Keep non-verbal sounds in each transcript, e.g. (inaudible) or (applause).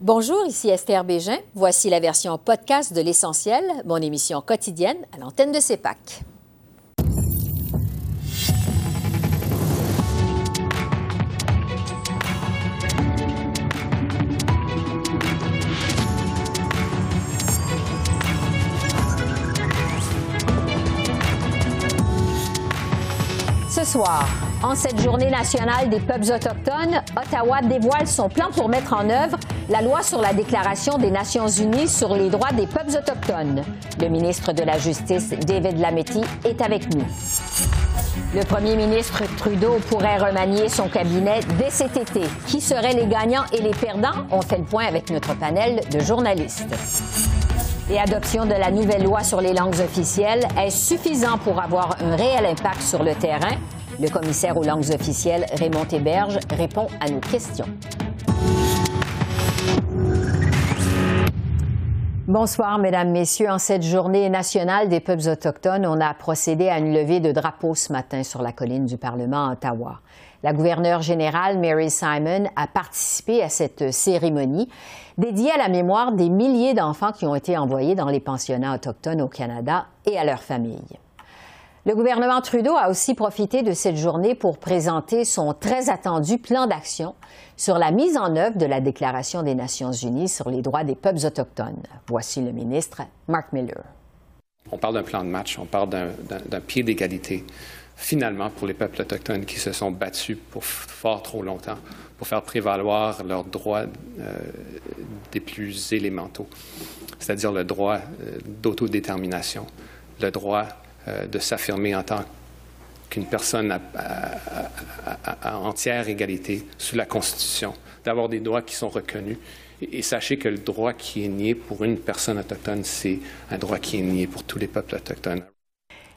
Bonjour, ici Esther Bégin. Voici la version podcast de L'Essentiel, mon émission quotidienne à l'antenne de CEPAC. Ce soir, en cette journée nationale des peuples autochtones, Ottawa dévoile son plan pour mettre en œuvre la loi sur la Déclaration des Nations unies sur les droits des peuples autochtones. Le ministre de la Justice, David Lametti, est avec nous. Le premier ministre Trudeau pourrait remanier son cabinet dès cet été. Qui seraient les gagnants et les perdants? On fait le point avec notre panel de journalistes. Et adoption de la nouvelle loi sur les langues officielles est suffisant pour avoir un réel impact sur le terrain? Le commissaire aux langues officielles, Raymond Héberge, répond à nos questions. Bonsoir, Mesdames, Messieurs. En cette journée nationale des peuples autochtones, on a procédé à une levée de drapeaux ce matin sur la colline du Parlement à Ottawa. La gouverneure générale Mary Simon a participé à cette cérémonie dédiée à la mémoire des milliers d'enfants qui ont été envoyés dans les pensionnats autochtones au Canada et à leurs familles. Le gouvernement Trudeau a aussi profité de cette journée pour présenter son très attendu plan d'action sur la mise en œuvre de la Déclaration des Nations unies sur les droits des peuples autochtones. Voici le ministre Mark Miller. On parle d'un plan de match, on parle d'un pied d'égalité, finalement, pour les peuples autochtones qui se sont battus pour fort trop longtemps pour faire prévaloir leurs droits euh, des plus élémentaux, c'est-à-dire le droit euh, d'autodétermination, le droit de s'affirmer en tant qu'une personne à, entière égalité sous la Constitution, d'avoir des droits qui sont reconnus. Et, sachez que le droit qui est nié pour une personne autochtone, c'est un droit qui est nié pour tous les peuples autochtones.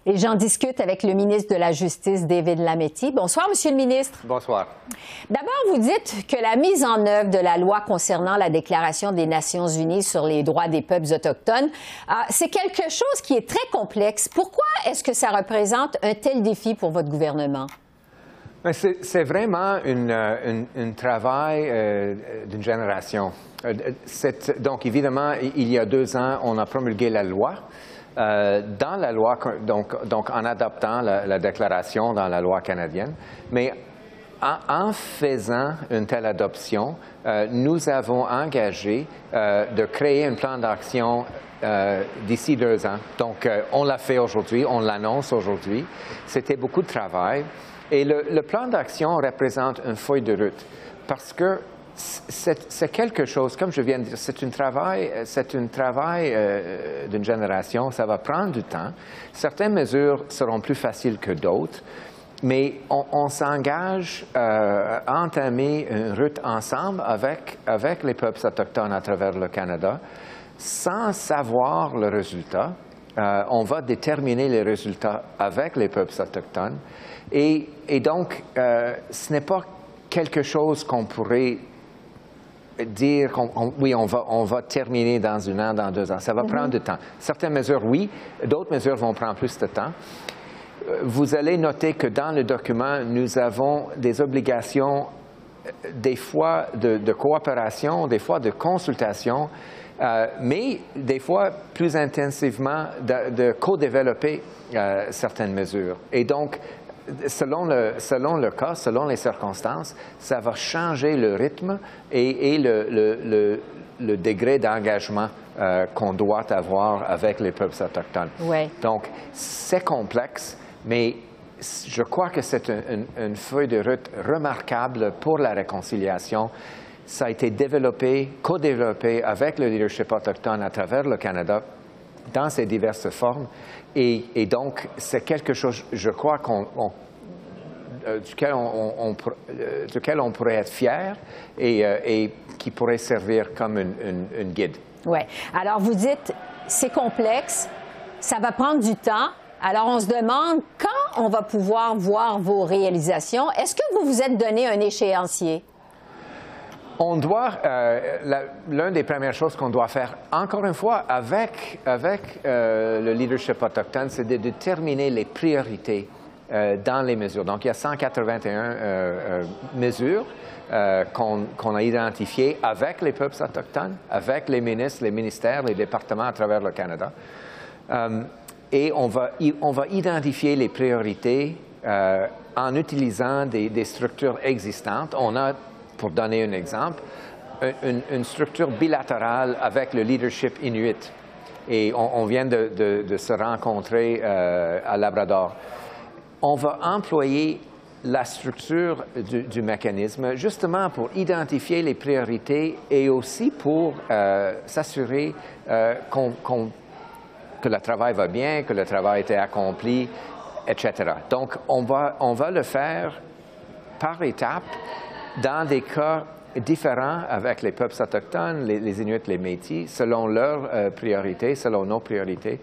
Et j'en discute avec le ministre de la Justice, David Lametti. Bonsoir, Monsieur le ministre. Bonsoir. D'abord, vous dites que la mise en œuvre de la loi concernant la Déclaration des Nations unies sur les droits des peuples autochtones, euh, c'est quelque chose qui est très complexe. Pourquoi est-ce que ça représente un tel défi pour votre gouvernement? Ben, c'est vraiment euh, un travail euh, d'une génération. donc, évidemment, il y a deux ans, on a promulgué la loi. Euh, dans la loi, donc, donc en adoptant la, déclaration dans la loi canadienne, mais en, faisant une telle adoption, euh, nous avons engagé euh, de créer un plan d'action d'ici deux ans. Donc, on l'a fait aujourd'hui, on l'annonce aujourd'hui. C'était beaucoup de travail. Et le, le plan d'action représente une feuille de route parce que c'est quelque chose, comme je viens de dire, c'est un travail, c'est travail euh, d'une génération, ça va prendre du temps. Certaines mesures seront plus faciles que d'autres, mais on, s'engage euh, à entamer une route ensemble avec, avec les peuples autochtones à travers le Canada, sans savoir le résultat. Euh, on va déterminer les résultats avec les peuples autochtones. Et donc, ce n'est pas quelque chose qu'on pourrait dire qu'on oui, on va, on va terminer dans un an, dans deux ans. Ça va prendre du temps. Certaines mesures, oui. D'autres mesures vont prendre plus de temps. Euh, vous allez noter que dans le document, nous avons des obligations, euh, des fois de, coopération, des fois de consultation, euh, mais des fois plus intensivement de, co-développer certaines mesures. Et donc, selon le, selon le cas, selon les circonstances, ça va changer le rythme et, le, le, degré d'engagement euh, qu'on doit avoir avec les peuples autochtones. Donc, c'est complexe, mais je crois que c'est une, feuille de route remarquable pour la réconciliation. Ça a été développé, co-développé avec le leadership autochtone à travers le Canada dans ses diverses formes. Et, donc, c'est quelque chose, je crois, euh, duquel, on, euh, duquel, on, pourrait être fier et, euh, et qui pourrait servir comme une, guide. Oui. Alors, vous dites, c'est complexe, ça va prendre du temps. Alors, on se demande quand on va pouvoir voir vos réalisations. Est-ce que vous vous êtes donné un échéancier? On doit, euh, l'une des premières choses qu'on doit faire, encore une fois, avec, avec euh, le leadership autochtone, c'est de déterminer les priorités dans les mesures. Donc, il y a 181 mesures qu'on a identifiées avec les peuples autochtones, avec les ministres, les ministères, les départements à travers le Canada. et on va, on va identifier les priorités en utilisant des, structures existantes. On a, pour donner un exemple, une, structure bilatérale avec le leadership inuit. Et on, vient de, se rencontrer euh, à Labrador. On va employer la structure du, mécanisme justement pour identifier les priorités et aussi pour euh, s'assurer euh, que le travail va bien, que le travail a été accompli etc. Donc, on va, on va le faire par étapes dans des cas différents avec les peuples autochtones, les, Inuits, les Métis, selon leurs euh, priorités, selon nos priorités.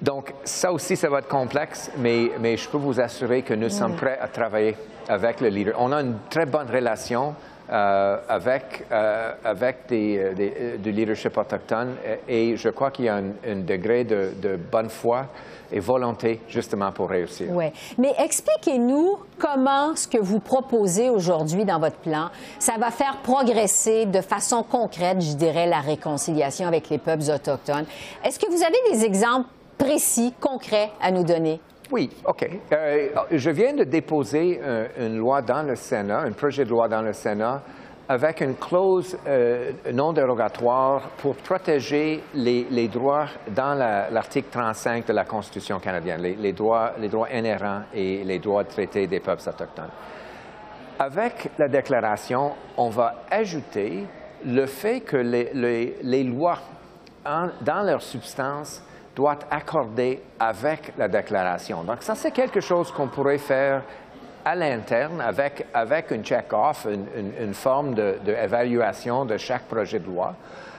Donc, ça aussi, ça va être complexe, mais, mais je peux vous assurer que nous sommes prêts à travailler avec le leader. On a une très bonne relation euh, avec, euh, avec des, du leadership autochtone et je crois qu'il y a un, degré de, de bonne foi et volonté justement pour réussir. Oui. Mais expliquez-nous comment ce que vous proposez aujourd'hui dans votre plan, ça va faire progresser de façon concrète, je dirais, la réconciliation avec les peuples autochtones. Est-ce que vous avez des exemples précis, concrets à nous donner? Oui, OK. Euh, je viens de déposer une loi dans le Sénat, un projet de loi dans le Sénat avec une clause euh, non dérogatoire pour protéger les, droits dans l'article 35 de la Constitution canadienne, les, droits, les droits inhérents et les droits traités des peuples autochtones. Avec la déclaration, on va ajouter le fait que les, lois, dans leur substance, doivent accorder avec la déclaration. Donc ça, c'est quelque chose qu'on pourrait faire à l'interne avec, avec une check-off, une, forme d'évaluation de, de chaque projet de loi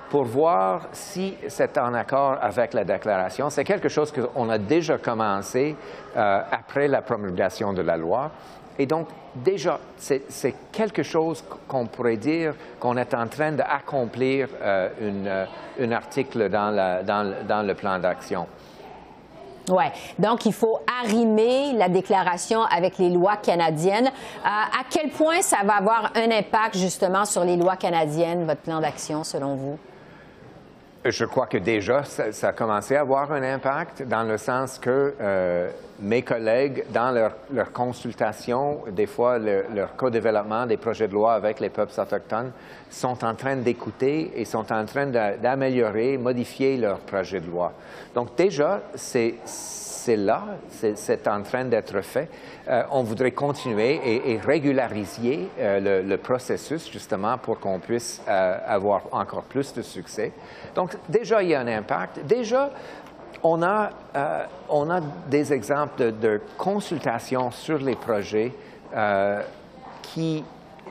pour voir si c'est en accord avec la déclaration. C'est quelque chose qu'on a déjà commencé euh, après la promulgation de la loi. Et donc, déjà, c'est quelque chose qu'on pourrait dire qu'on est en train d'accomplir euh, euh, un article dans, la, dans, dans le plan d'action. Oui. Donc, il faut arrimer la déclaration avec les lois canadiennes. Euh, à quel point ça va avoir un impact, justement, sur les lois canadiennes, votre plan d'action, selon vous? Je crois que déjà, ça, a commencé à avoir un impact dans le sens que euh, mes collègues, dans leur, leur consultation, des fois leur co-développement des projets de loi avec les peuples autochtones, sont en train d'écouter et sont en train d'améliorer, modifier leurs projets de loi. Donc déjà, c'est là, c'est en train d'être fait. Euh, on voudrait continuer et, régulariser euh, le, processus justement pour qu'on puisse avoir encore plus de succès. Donc déjà, il y a un impact. Déjà, on a, on a des exemples de, de consultation sur les projets qui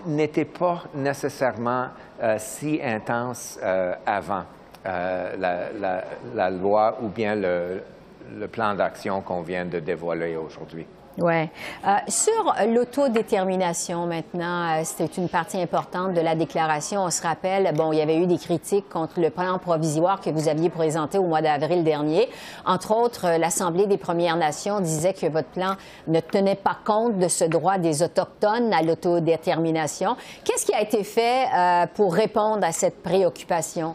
n'étaient pas nécessairement si intenses avant la, loi ou bien le plan d'action qu'on vient de dévoiler aujourd'hui. Oui. Euh, sur l'autodétermination maintenant, euh, c'était une partie importante de la déclaration. On se rappelle, bon, il y avait eu des critiques contre le plan provisoire que vous aviez présenté au mois d'avril dernier. Entre autres, euh, l'Assemblée des Premières Nations disait que votre plan ne tenait pas compte de ce droit des Autochtones à l'autodétermination. Qu'est-ce qui a été fait pour répondre à cette préoccupation?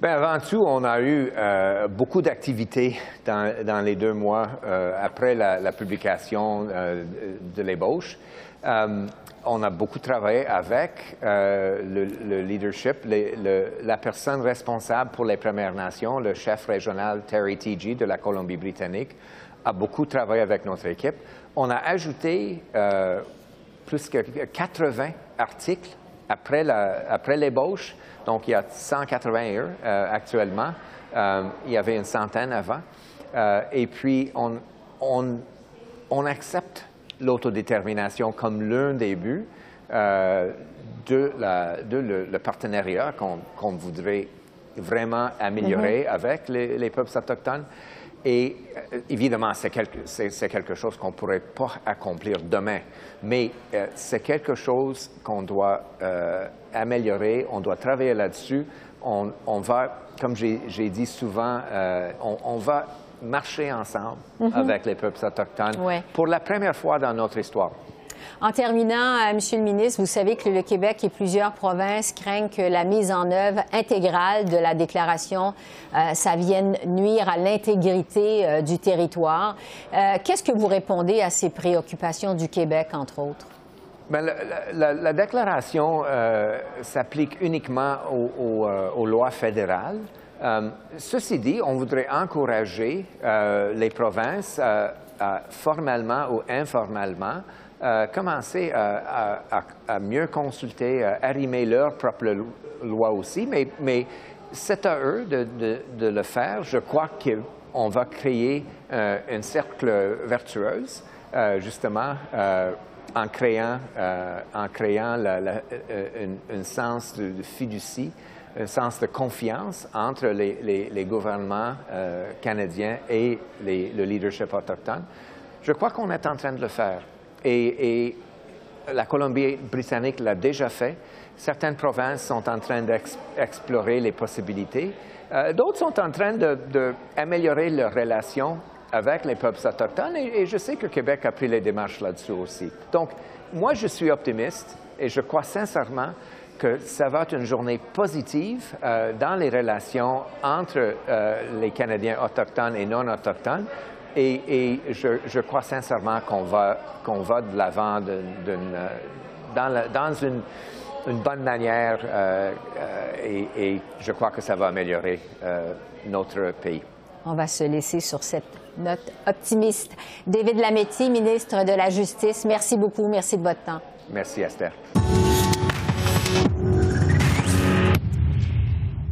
Bien, avant tout, on a eu euh, beaucoup d'activités dans, les deux mois euh, après la, publication euh, de l'ébauche. on a beaucoup travaillé avec le, leadership, la personne responsable pour les Premières Nations, le chef régional Terry T.G. de la Colombie-Britannique, a beaucoup travaillé avec notre équipe. On a ajouté plus que 80 articles après l'ébauche donc, il y a 181 euh, actuellement. Euh, il y avait une centaine avant. Euh, et puis, on, on, accepte l'autodétermination comme l'un des buts de, la, de le, partenariat qu'on voudrait vraiment améliorer mm-hmm. avec les, les, peuples autochtones. Et évidemment, c'est quelque, quelque, chose qu'on ne pourrait pas accomplir demain, mais c'est quelque chose qu'on doit améliorer, on doit travailler là-dessus. On, va, comme j'ai dit souvent, euh, on, va marcher ensemble avec les peuples autochtones Ouais. pour la première fois dans notre histoire. En terminant, euh, Monsieur le ministre, vous savez que le Québec et plusieurs provinces craignent que la mise en œuvre intégrale de la déclaration, euh, ça vienne nuire à l'intégrité euh, du territoire. Qu'est-ce que vous répondez à ces préoccupations du Québec, entre autres? Ben, la, la- la déclaration s'applique uniquement aux, lois fédérales. Ceci dit, on voudrait encourager les provinces, formellement ou informellement, euh, commencer à, mieux consulter, à arrimer leurs propres lo- lois aussi, mais, c'est à eux de, le faire. Je crois qu'on va créer euh, un cercle vertueuse, euh, justement, euh, en créant, euh, en créant la- euh, un, sens de, fiducie, un sens de confiance entre les, gouvernements euh, canadiens et le leadership autochtone. Je crois qu'on est en train de le faire. Et, la Colombie-Britannique l'a déjà fait. Certaines provinces sont en train d'explorer les possibilités. Euh, D'autres sont en train d'améliorer leurs relations avec les peuples autochtones et, et je sais que Québec a pris les démarches là-dessus aussi. Donc, moi, je suis optimiste et je crois sincèrement que ça va être une journée positive euh, dans les relations entre euh, les Canadiens autochtones et non autochtones. Et, et je, je crois sincèrement qu'on va, qu'on va de l'avant euh, dans, la- dans une, une bonne manière euh, euh, et, et je crois que ça va améliorer euh, notre pays. On va se laisser sur cette note optimiste. David Lametti, ministre de la Justice, merci beaucoup. Merci de votre temps. Merci, Esther.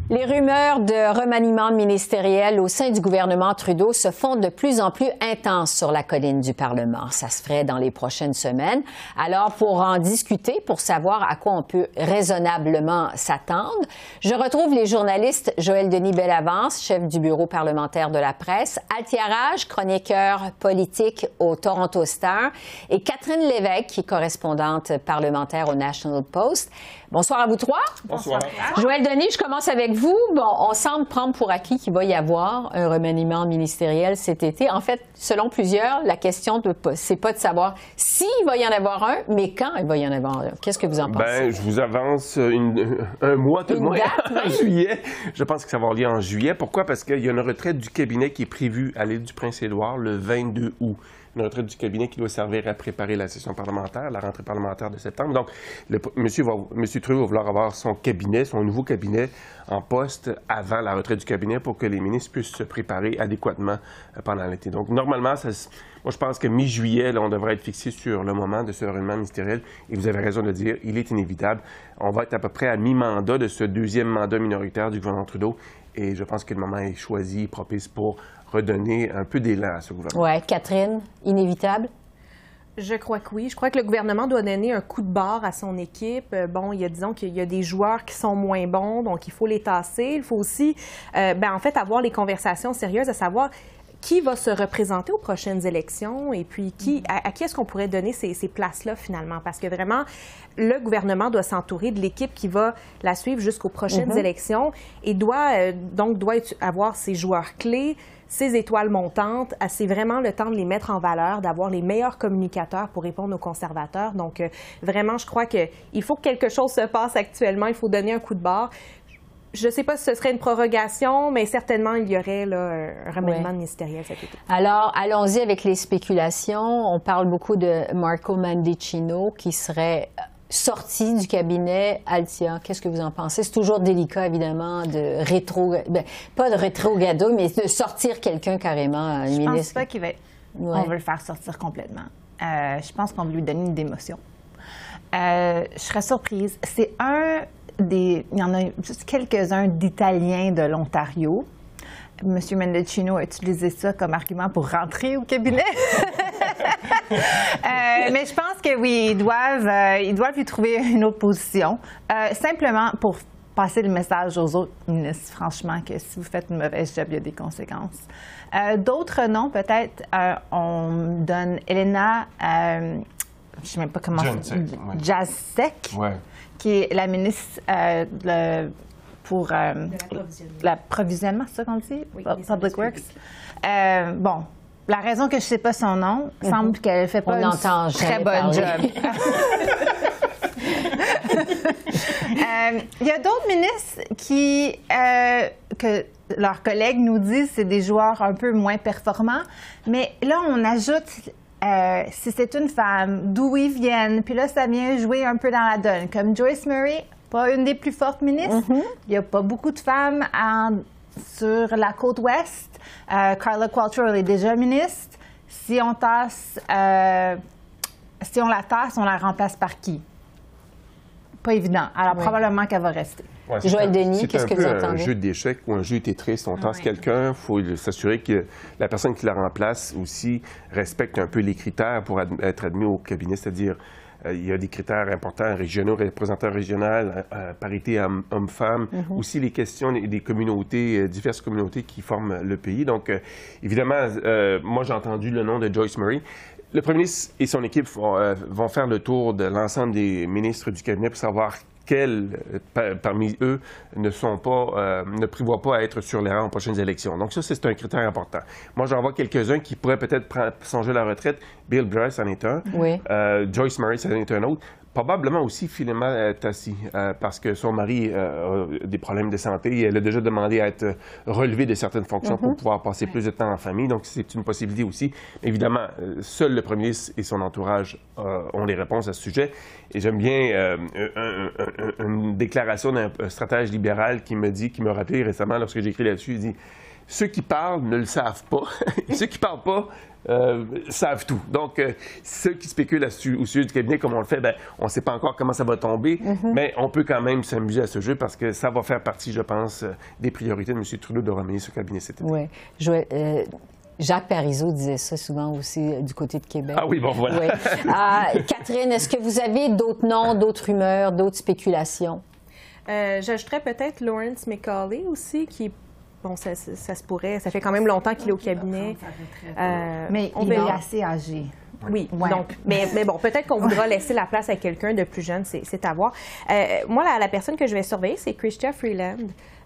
Les rumeurs de remaniement ministériel au sein du gouvernement Trudeau se font de plus en plus intenses sur la colline du Parlement. Ça se ferait dans les prochaines semaines. Alors, pour en discuter, pour savoir à quoi on peut raisonnablement s'attendre, je retrouve les journalistes Joël Denis Bellavance, chef du bureau parlementaire de la presse, Altiarage, chroniqueur politique au Toronto Star, et Catherine Lévesque, qui est correspondante parlementaire au National Post. Bonsoir à vous trois. Bonsoir. Joël Denis, je commence avec vous. Bon, on semble prendre pour acquis qu'il va y avoir un remaniement ministériel cet été. En fait, selon plusieurs, la question de c'est pas de savoir s'il va y en avoir un, mais quand il va y en avoir un. Qu'est-ce que vous en pensez? Ben, je vous avance une- un mois tout le moins (laughs) en juillet. Je pense que ça va avoir lieu en juillet. Pourquoi? Parce qu'il y a une retraite du cabinet qui est prévue à l'île du Prince-Édouard le 22 août. Une retraite du cabinet qui doit servir à préparer la session parlementaire, la rentrée parlementaire de septembre. Donc, le, Trudeau va vouloir avoir son cabinet, son nouveau cabinet en poste avant la retraite du cabinet pour que les ministres puissent se préparer adéquatement euh, pendant l'été. Donc, normalement, moi, je pense que mi-juillet, on devrait être fixé sur le moment de ce remaniement ministériel. Et vous avez raison de dire, il est inévitable. On va être à peu près à mi-mandat de ce deuxième mandat minoritaire du gouvernement Trudeau. Et je pense que le moment est choisi propice pour redonner un peu d'élan à ce gouvernement. Ouais, Catherine, inévitable. Je crois que oui. Je crois que le gouvernement doit donner un coup de barre à son équipe. Euh, Bon, il y a, disons qu'il y a des joueurs qui sont moins bons, donc il faut les tasser. Il faut aussi, euh, ben, en fait, avoir les conversations sérieuses à savoir qui va se représenter aux prochaines élections et puis qui, à, à qui est-ce qu'on pourrait donner ces, ces places-là finalement? Parce que vraiment, le gouvernement doit s'entourer de l'équipe qui va la suivre jusqu'aux prochaines élections et doit euh, donc doit avoir ses joueurs clés, ces étoiles montantes, ah, c'est vraiment le temps de les mettre en valeur, d'avoir les meilleurs communicateurs pour répondre aux conservateurs. Donc, euh, vraiment, je crois qu'il faut que quelque chose se passe actuellement. Il faut donner un coup de barre. Je ne sais pas si ce serait une prorogation, mais certainement, il y aurait là, un remaniement Ouais. ministériel cet été. Alors, allons-y avec les spéculations. On parle beaucoup de Marco Mandicino qui serait sorti du cabinet Altia. Qu'est-ce que vous en pensez? C'est toujours délicat, évidemment, de rétro... ben, pas de rétrogado, mais de sortir quelqu'un carrément, un Je pense ministre. pas qu'il va. Ouais. On veut le faire sortir complètement. Euh, je pense qu'on veut lui donner une démotion. Euh, je serais surprise. C'est un des. Il y en a juste quelques-uns d'Italiens de l'Ontario. Monsieur Mendocino a utilisé ça comme argument pour rentrer au cabinet. (laughs) Euh, mais je pense que oui, ils doivent, euh, ils doivent lui trouver une autre position. Euh, simplement pour passer le message aux autres ministres, franchement, que si vous faites une mauvaise job, il y a des conséquences. Euh, D'autres noms, peut-être, on donne Elena, je ne sais même pas comment Jacek, ouais. Qui est la ministre euh, de- pour euh, l'approvisionnement, c'est ça qu'on dit? Oui, Public Works. Euh, bon, la raison que je ne sais pas son nom, semble qu'elle fait pas On une très bonne parler. job. (laughs) Euh, Il y a d'autres ministres qui, euh, que leurs collègues nous disent, c'est des joueurs un peu moins performants. Mais là, on ajoute, euh, si c'est une femme, d'où ils viennent. Puis là, ça vient jouer un peu dans la donne. Comme Joyce Murray, pas une des plus fortes ministres. Il n'y a pas beaucoup de femmes en- sur la côte ouest. Euh, Carla Qualtrough est déjà ministre. Si on tasse, euh, si on la tasse, on la remplace par qui? Pas évident. Alors, Oui. probablement qu'elle va rester. Ouais, c'est Joël un- Denis, c'est qu'est-ce un que peu vous un entendez? jeu d'échecs ou un jeu tétriste. On tasse Ouais. quelqu'un, il faut s'assurer que la personne qui la remplace aussi respecte un peu les critères pour ad- être admis au cabinet, c'est-à-dire euh, il y a des critères importants régionaux, représentants régional, euh, euh, parité homme- homme-femme, Mm-hmm. aussi les questions des des communautés, euh, diverses communautés qui forment le pays. Donc, euh, évidemment, euh, moi j'ai entendu le nom de Joyce Murray. Le premier ministre et son équipe vont, euh, vont faire le tour de l'ensemble des ministres du cabinet pour savoir quels pa- parmi eux ne sont pas, euh, ne prévoient pas à être sur les rangs aux prochaines élections. Donc ça, c'est un critère important. Moi, j'en vois quelques-uns qui pourraient peut-être songer à la retraite. Bill Bryce en est un. Oui. Euh, Joyce Murray, ça en est un autre. Probablement aussi Philema euh, Tassi, euh, parce que son mari euh, a des problèmes de santé et elle a déjà demandé à être relevée de certaines fonctions pour pouvoir passer plus de temps en famille. Donc, c'est une possibilité aussi. Évidemment, euh, seul le premier ministre et son entourage euh, ont les réponses à ce sujet. Et j'aime bien un- un- un- une déclaration d'un un stratège libéral qui me dit, qui m'a rappelé récemment lorsque j'ai écrit là-dessus, il dit ceux qui parlent ne le savent pas. (laughs) ceux qui parlent pas euh, savent tout. Donc, euh, ceux qui spéculent au sujet du cabinet, comme on le fait, ben, on ne sait pas encore comment ça va tomber, mais on peut quand même s'amuser à ce jeu parce que ça va faire partie, je pense, euh, des priorités de M. Trudeau de ramener ce cabinet cet été. Oui. Euh, Jacques Parizeau disait ça souvent aussi euh, du côté de Québec. Ah oui, bon, voilà. Oui. Ah, (laughs) Catherine, est-ce que vous avez d'autres noms, d'autres rumeurs, d'autres spéculations? Euh, J'ajouterais peut-être Lawrence McCauley aussi, qui, bon, ça, ça- ça se pourrait, ça fait quand même longtemps qu'il est au cabinet. Euh, Mais on il est assez âgé. Oui, Ouais. donc, mais, mais bon, peut-être qu'on voudra (laughs) laisser la place à quelqu'un de plus jeune, c'est à voir. Euh, moi, la, la personne que je vais surveiller, c'est Chrystia Freeland.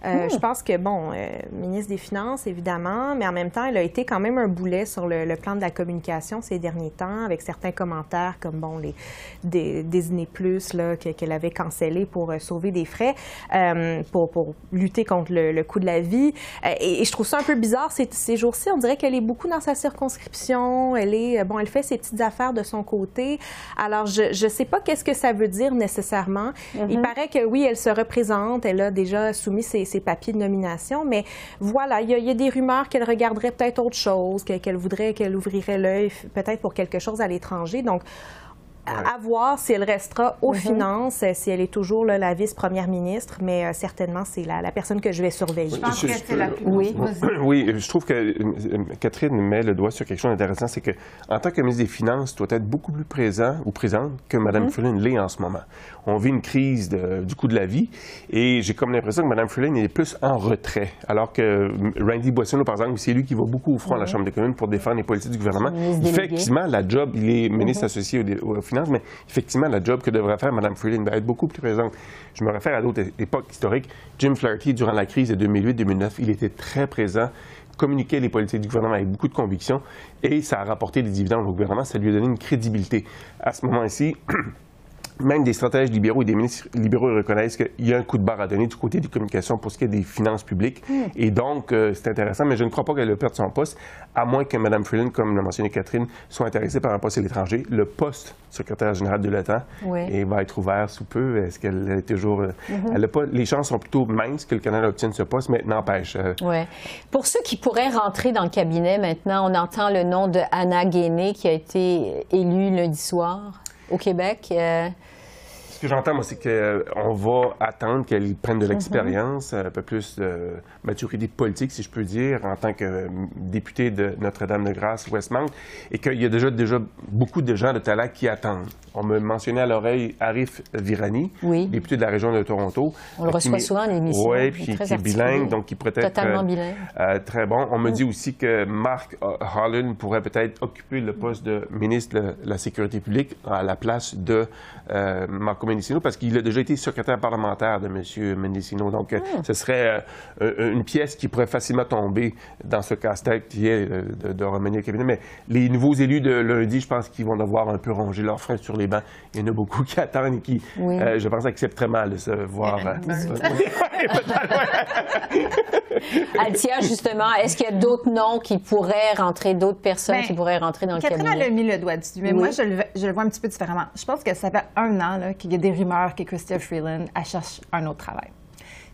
Euh, Je pense que, bon, euh, ministre des Finances, évidemment, mais en même temps, elle a été quand même un boulet sur le, le plan de la communication ces derniers temps, avec certains commentaires comme, bon, les des, Disney Plus, là, que- qu'elle avait cancellé pour euh, sauver des frais, euh, pour, pour lutter contre le, le coût de la vie. Et, et je trouve ça un peu bizarre ces, ces jours-ci. On dirait qu'elle est beaucoup dans sa circonscription. Elle est, bon, elle fait ses petites affaires de son côté. Alors, je ne sais pas qu'est-ce que ça veut dire nécessairement. Il paraît que oui, elle se représente. Elle a déjà soumis ses, ses papiers de nomination. Mais voilà, il y a, il des rumeurs qu'elle regarderait peut-être autre chose, que- qu'elle voudrait, qu'elle ouvrirait l'œil peut-être pour quelque chose à l'étranger. Donc, à voir si elle restera aux finances, euh, si elle est toujours là, la vice-première ministre, mais euh, certainement, c'est la, la personne que je vais surveiller. Je pense Je- que je c'est la plus Oui. Oui, je trouve que euh, Catherine met le doigt sur quelque chose d'intéressant, c'est que en tant que ministre des Finances, doit être beaucoup plus présent ou présente que Mme. Freeland l'est en ce moment. On vit une crise de- du coût de la vie et j'ai comme l'impression que Mme Freeland est plus en retrait, alors que Randy Boissonneau, par exemple, c'est lui qui va beaucoup au front à la Chambre des communes pour défendre les politiques du gouvernement. Ministre délégué. Effectivement, la job, il est ministre associé aux, aux mais effectivement, la job que devrait faire Mme Freeland va être beaucoup plus présente. Je me réfère à d'autres époques historiques. Jim Flaherty, durant la crise de 2008-2009, il était très présent communiquait les politiques du gouvernement avec beaucoup de conviction et ça a rapporté des dividendes au gouvernement, ça lui a donné une crédibilité. À ce moment-ci, (clears throat) même des stratèges libéraux et des ministres libéraux reconnaissent qu'il y a un coup de barre à donner du côté des communications pour ce qui est des finances publiques. Et donc, euh, c'est intéressant, mais je ne crois pas qu'elle perde son poste, à moins que Mme Freeland, comme l'a mentionné Catherine, soit intéressée par un poste à l'étranger. Le poste secrétaire général de l'OTAN Oui. et va être ouvert sous peu. Est-ce qu'elle est toujours... euh, elle a pas, les chances sont plutôt minces que le Canada obtienne ce poste, mais n'empêche. euh, Ouais. Pour ceux qui pourraient rentrer dans le cabinet maintenant, on entend le nom de Anna Guéné qui a été élue lundi soir au Québec. Euh, que j'entends, moi, c'est qu'on va attendre qu'elle prenne de l'expérience, un peu plus de maturité politique, si je peux dire, en tant que euh, députée de Notre-Dame-de-Grâce, Westmount, et qu'il y a déjà, déjà beaucoup de gens de talent qui attendent. On me mentionnait à l'oreille Arif Virani, Oui. député de la région de Toronto. On le reçoit souvent à l'émission. Oui, puis qui est bilingue, donc qui pourrait être Totalement euh, bilingue. euh, très bon. On me dit aussi que Mark euh, Holland pourrait peut-être occuper le poste de ministre de la Sécurité publique à la place de euh, Malcolm Mendicino parce qu'il a déjà été secrétaire parlementaire de M. Mendicino. Donc, euh, hmm. ce serait euh, une pièce qui pourrait facilement tomber dans ce casse-tête qui est de, de remanier le cabinet. Mais les nouveaux élus de lundi, je pense qu'ils vont devoir un peu ronger leurs freins sur les bancs. Il y en a beaucoup (laughs) qui attendent et qui, je pense, acceptent très mal de se voir. Altia, (laughs) justement, est-ce qu'il y a d'autres noms qui pourraient rentrer, d'autres personnes ben, qui pourraient rentrer dans le Catherine cabinet? Catherine a mis le doigt dessus, mais moi, je le, vois un petit peu différemment. Je pense que ça fait un an qu'il y a des rumeurs que Christian Freeland cherche un autre travail.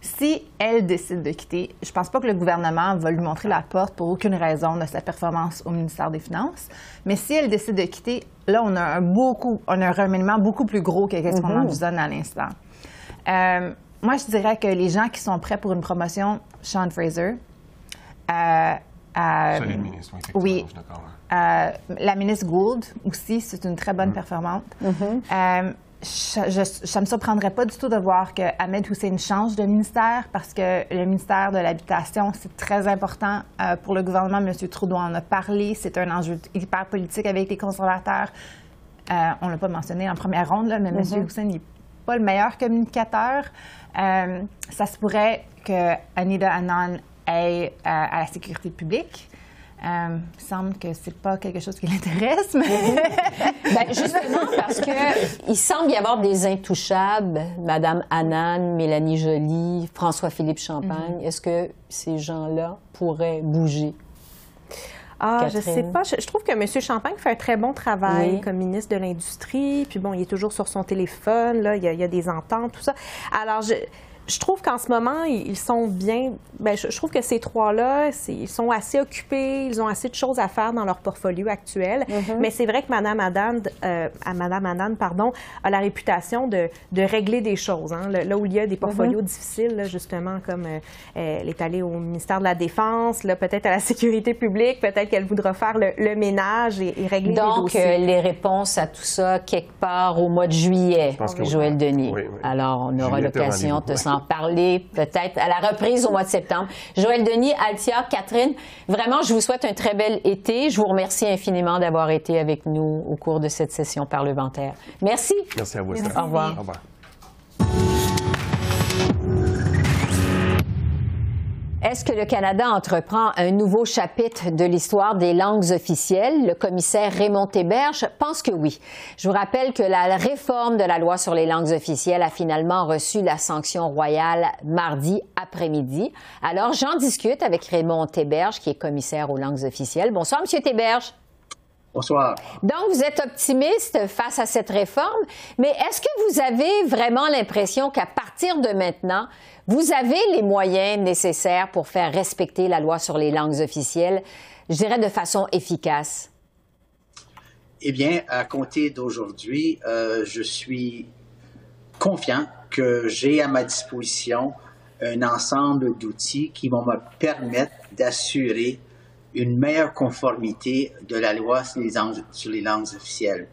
Si elle décide de quitter, je ne pense pas que le gouvernement va lui montrer la porte pour aucune raison de sa performance au ministère des Finances. Mais si elle décide de quitter, là, on a un, beaucoup, on a un remaniement beaucoup plus gros que ce qu'on mm-hmm. envisionne à l'instant. Euh, moi, je dirais que les gens qui sont prêts pour une promotion, Sean Fraser, euh, euh, oui, euh, la ministre Gould aussi, c'est une très bonne mm. performante. Mm-hmm. Je, ne me surprendrais pas du tout de voir que Ahmed Hussein change de ministère parce que le ministère de l'Habitation, c'est très important pour le gouvernement. M. Trudeau en a parlé. C'est un enjeu hyper politique avec les conservateurs. on ne l'a pas mentionné en première ronde, là, mais M. Mm-hmm. Hussein n'est pas le meilleur communicateur. Euh, ça se pourrait que Anita Anand aille euh, à la sécurité publique. Euh, il semble que c'est pas quelque chose qui (laughs) l'intéresse, mais... ben, justement parce que il semble y avoir des intouchables, Madame Annan, Mélanie Joly, François-Philippe Champagne. Mm-hmm. Est-ce que ces gens-là pourraient bouger? Ah, je sais pas. Je, trouve que M. Champagne fait un très bon travail comme ministre de l'Industrie. Puis bon, il est toujours sur son téléphone. Là, il y a, il y a des ententes, tout ça. Alors, je, je trouve qu'en ce moment, ils sont bien. Ben, je, trouve que ces trois-là, ils sont assez occupés, ils ont assez de choses à faire dans leur portfolio actuel. Mm-hmm. Mais c'est vrai que Mme Adan, euh, Madame Adan, pardon, a la réputation de, de régler des choses. Hein. là où il y a des portfolios mm-hmm. difficiles, justement, comme euh, elle est allée au ministère de la Défense, peut-être à la sécurité publique, peut-être qu'elle voudra faire le, ménage et, régler Donc, les dossiers. Donc, les réponses à tout ça, quelque part au mois de juillet, Joël Denis. Alors, on aura l'occasion de s'en parler peut-être à la reprise au mois de septembre. Joël Denis, Altia, Catherine, vraiment, je vous souhaite un très bel été. Je vous remercie infiniment d'avoir été avec nous au cours de cette session parlementaire. Merci. Merci à vous. Au revoir. Au revoir. Est-ce que le Canada entreprend un nouveau chapitre de l'histoire des langues officielles? Le commissaire Raymond Théberge pense que oui. Je vous rappelle que la réforme de la loi sur les langues officielles a finalement reçu la sanction royale mardi après-midi. Alors, j'en discute avec Raymond Théberge, qui est commissaire aux langues officielles. Bonsoir, Monsieur Théberge. Bonsoir. Donc, vous êtes optimiste face à cette réforme, mais est-ce que vous avez vraiment l'impression qu'à partir de maintenant, vous avez les moyens nécessaires pour faire respecter la loi sur les langues officielles, je dirais de façon efficace? Eh bien, à compter d'aujourd'hui, euh, je suis confiant que j'ai à ma disposition un ensemble d'outils qui vont me permettre d'assurer une meilleure conformité de la loi sur les langues, officielles.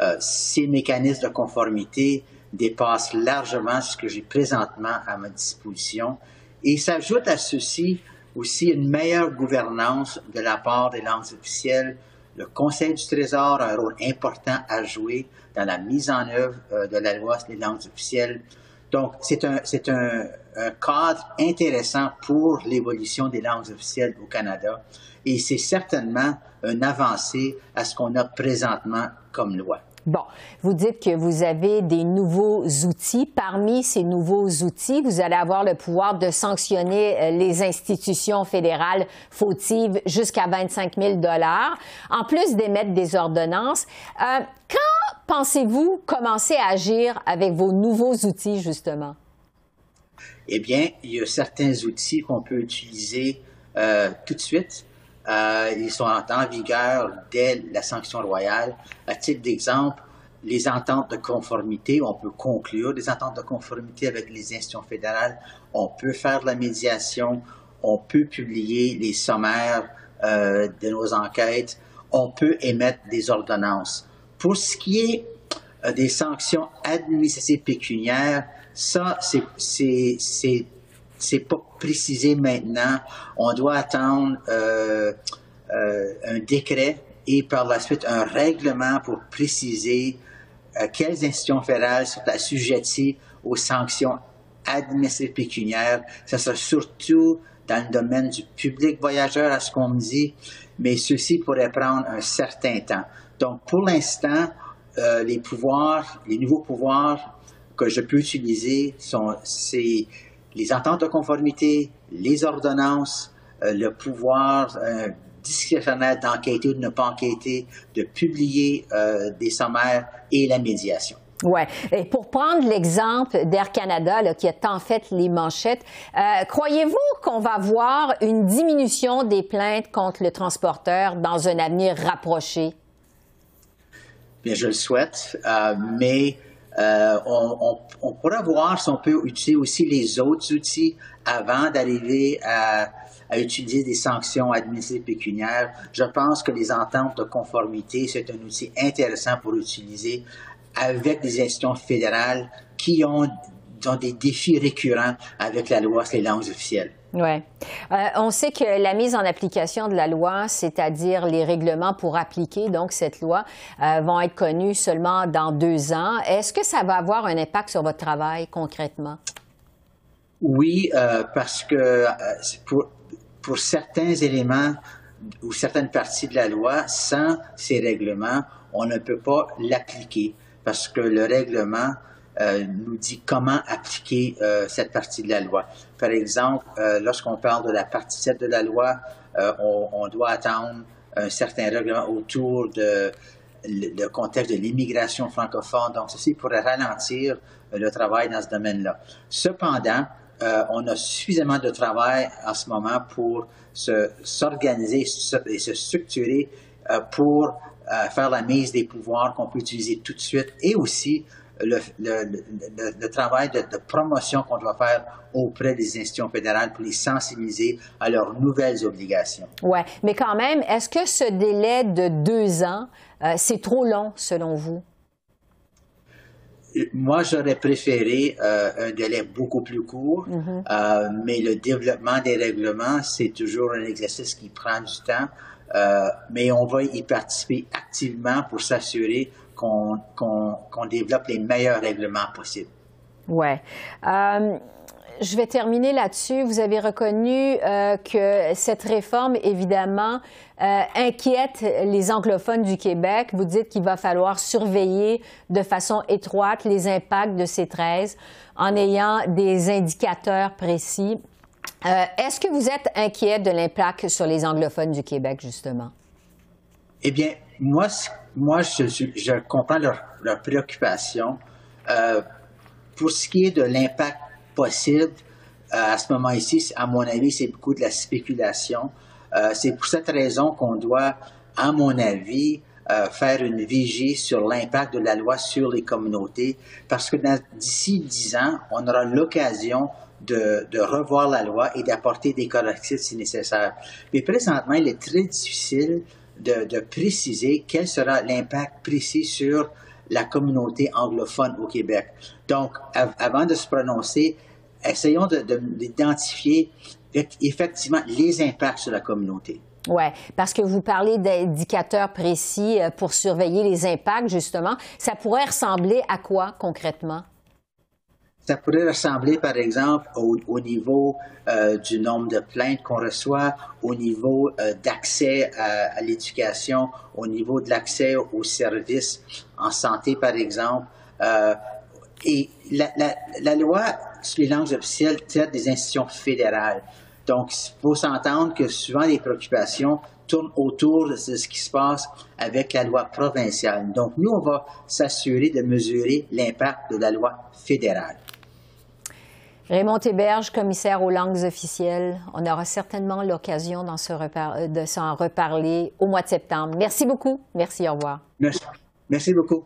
Euh, ces mécanismes de conformité dépasse largement ce que j'ai présentement à ma disposition et s'ajoute à ceci aussi une meilleure gouvernance de la part des langues officielles. Le Conseil du Trésor a un rôle important à jouer dans la mise en œuvre euh, de la loi sur les langues officielles. Donc, c'est un, un, un cadre intéressant pour l'évolution des langues officielles au Canada et c'est certainement une avancée à ce qu'on a présentement comme loi. Bon, vous dites que vous avez des nouveaux outils. Parmi ces nouveaux outils, vous allez avoir le pouvoir de sanctionner euh, les institutions fédérales fautives jusqu'à 25 000 en plus d'émettre des ordonnances. Euh, quand pensez-vous commencer à agir avec vos nouveaux outils, justement? Eh bien, il y a certains outils qu'on peut utiliser euh, tout de suite. Euh, ils sont en vigueur dès la sanction royale. À titre d'exemple, les ententes de conformité, on peut conclure des ententes de conformité avec les institutions fédérales, on peut faire de la médiation, on peut publier les sommaires euh, de nos enquêtes, on peut émettre des ordonnances. Pour ce qui est euh, des sanctions administratives pécuniaires, ça, c'est c'est pas précisé maintenant. On doit attendre euh, euh, un décret et par la suite un règlement pour préciser quelles institutions fédérales sont assujetties aux sanctions administratives pécuniaires. Ça sera surtout dans le domaine du public voyageur, à ce qu'on me dit, mais ceci pourrait prendre un certain temps. Donc, pour l'instant, euh, les pouvoirs, les nouveaux pouvoirs que je peux utiliser sont c'est les ententes de conformité, les ordonnances, euh, le pouvoir euh, discrétionnaire d'enquêter ou de ne pas enquêter, de publier des sommaires et la médiation. Oui. Et pour prendre l'exemple d'Air Canada, qui a tant fait les manchettes, euh, croyez-vous qu'on va voir une diminution des plaintes contre le transporteur dans un avenir rapproché? Bien, je le souhaite, euh, mais euh, on, pourra voir si on peut utiliser aussi les autres outils avant d'arriver à, à, utiliser des sanctions administratives pécuniaires. Je pense que les ententes de conformité, c'est un outil intéressant pour utiliser avec des institutions fédérales qui ont, des défis récurrents avec la loi sur les langues officielles. Oui. Euh, on sait que la mise en application de la loi, c'est-à-dire les règlements pour appliquer donc cette loi, euh, vont être connus seulement dans deux ans. Est-ce que ça va avoir un impact sur votre travail concrètement? Oui, euh, parce que pour, pour certains éléments ou certaines parties de la loi, sans ces règlements, on ne peut pas l'appliquer parce que le règlement euh, nous dit comment appliquer euh, cette partie de la loi. Par exemple, euh, lorsqu'on parle de la partie 7 de la loi, on, on, doit attendre un certain règlement autour de le, contexte de l'immigration francophone. Donc, ceci pourrait ralentir le travail dans ce domaine-là. Cependant, on a suffisamment de travail en ce moment pour s'organiser et se structurer pour faire la mise des pouvoirs qu'on peut utiliser tout de suite et aussi le, le, travail de, promotion qu'on doit faire auprès des institutions fédérales pour les sensibiliser à leurs nouvelles obligations. Oui, mais quand même, est-ce que ce délai de deux ans, euh, c'est trop long selon vous? Moi, j'aurais préféré euh, un délai beaucoup plus court, mm-hmm. euh, mais le développement des règlements, c'est toujours un exercice qui prend du temps. Euh, mais on va y participer activement pour s'assurer qu'on développe les meilleurs règlements possibles. Oui. Euh, je vais terminer là-dessus. Vous avez reconnu euh, que cette réforme, évidemment, inquiète les anglophones du Québec. Vous dites qu'il va falloir surveiller de façon étroite les impacts de ces 13 en ayant des indicateurs précis. Euh, est-ce que vous êtes inquiet de l'impact sur les anglophones du Québec, justement? Eh bien, moi, moi je, comprends leur, préoccupation. Euh, pour ce qui est de l'impact possible, euh, à ce moment ici, à mon avis, c'est beaucoup de la spéculation. c'est pour cette raison qu'on doit, à mon avis, faire une vigie sur l'impact de la loi sur les communautés, parce que d'ici dix ans, on aura l'occasion de, revoir la loi et d'apporter des correctifs si nécessaire. Mais présentement, il est très difficile de, préciser quel sera l'impact précis sur la communauté anglophone au Québec. Donc, avant de se prononcer, essayons d'identifier effectivement les impacts sur la communauté. Oui, parce que vous parlez d'indicateurs précis euh, pour surveiller les impacts, justement. Ça pourrait ressembler à quoi concrètement? Ça pourrait ressembler, par exemple, au, niveau euh, du nombre de plaintes qu'on reçoit, au niveau euh, d'accès à, l'éducation, au niveau de l'accès aux services en santé, par exemple. Euh, et la, la, la, loi sur les langues officielles traite des institutions fédérales. Donc, il faut s'entendre que souvent les préoccupations tournent autour de ce qui se passe avec la loi provinciale. Donc, nous, on va s'assurer de mesurer l'impact de la loi fédérale. Raymond Héberge, commissaire aux langues officielles. On aura certainement l'occasion de s'en reparler au mois de septembre. Merci beaucoup. Merci, au revoir. Merci, Merci beaucoup.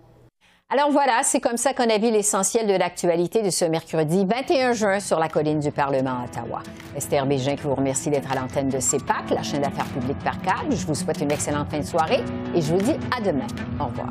Alors voilà, c'est comme ça qu'on a vu l'essentiel de l'actualité de ce mercredi 21 juin sur la colline du Parlement à Ottawa. Esther Bégin qui vous remercie d'être à l'antenne de CEPAC, la chaîne d'affaires publiques par câble. Je vous souhaite une excellente fin de soirée et je vous dis à demain. Au revoir.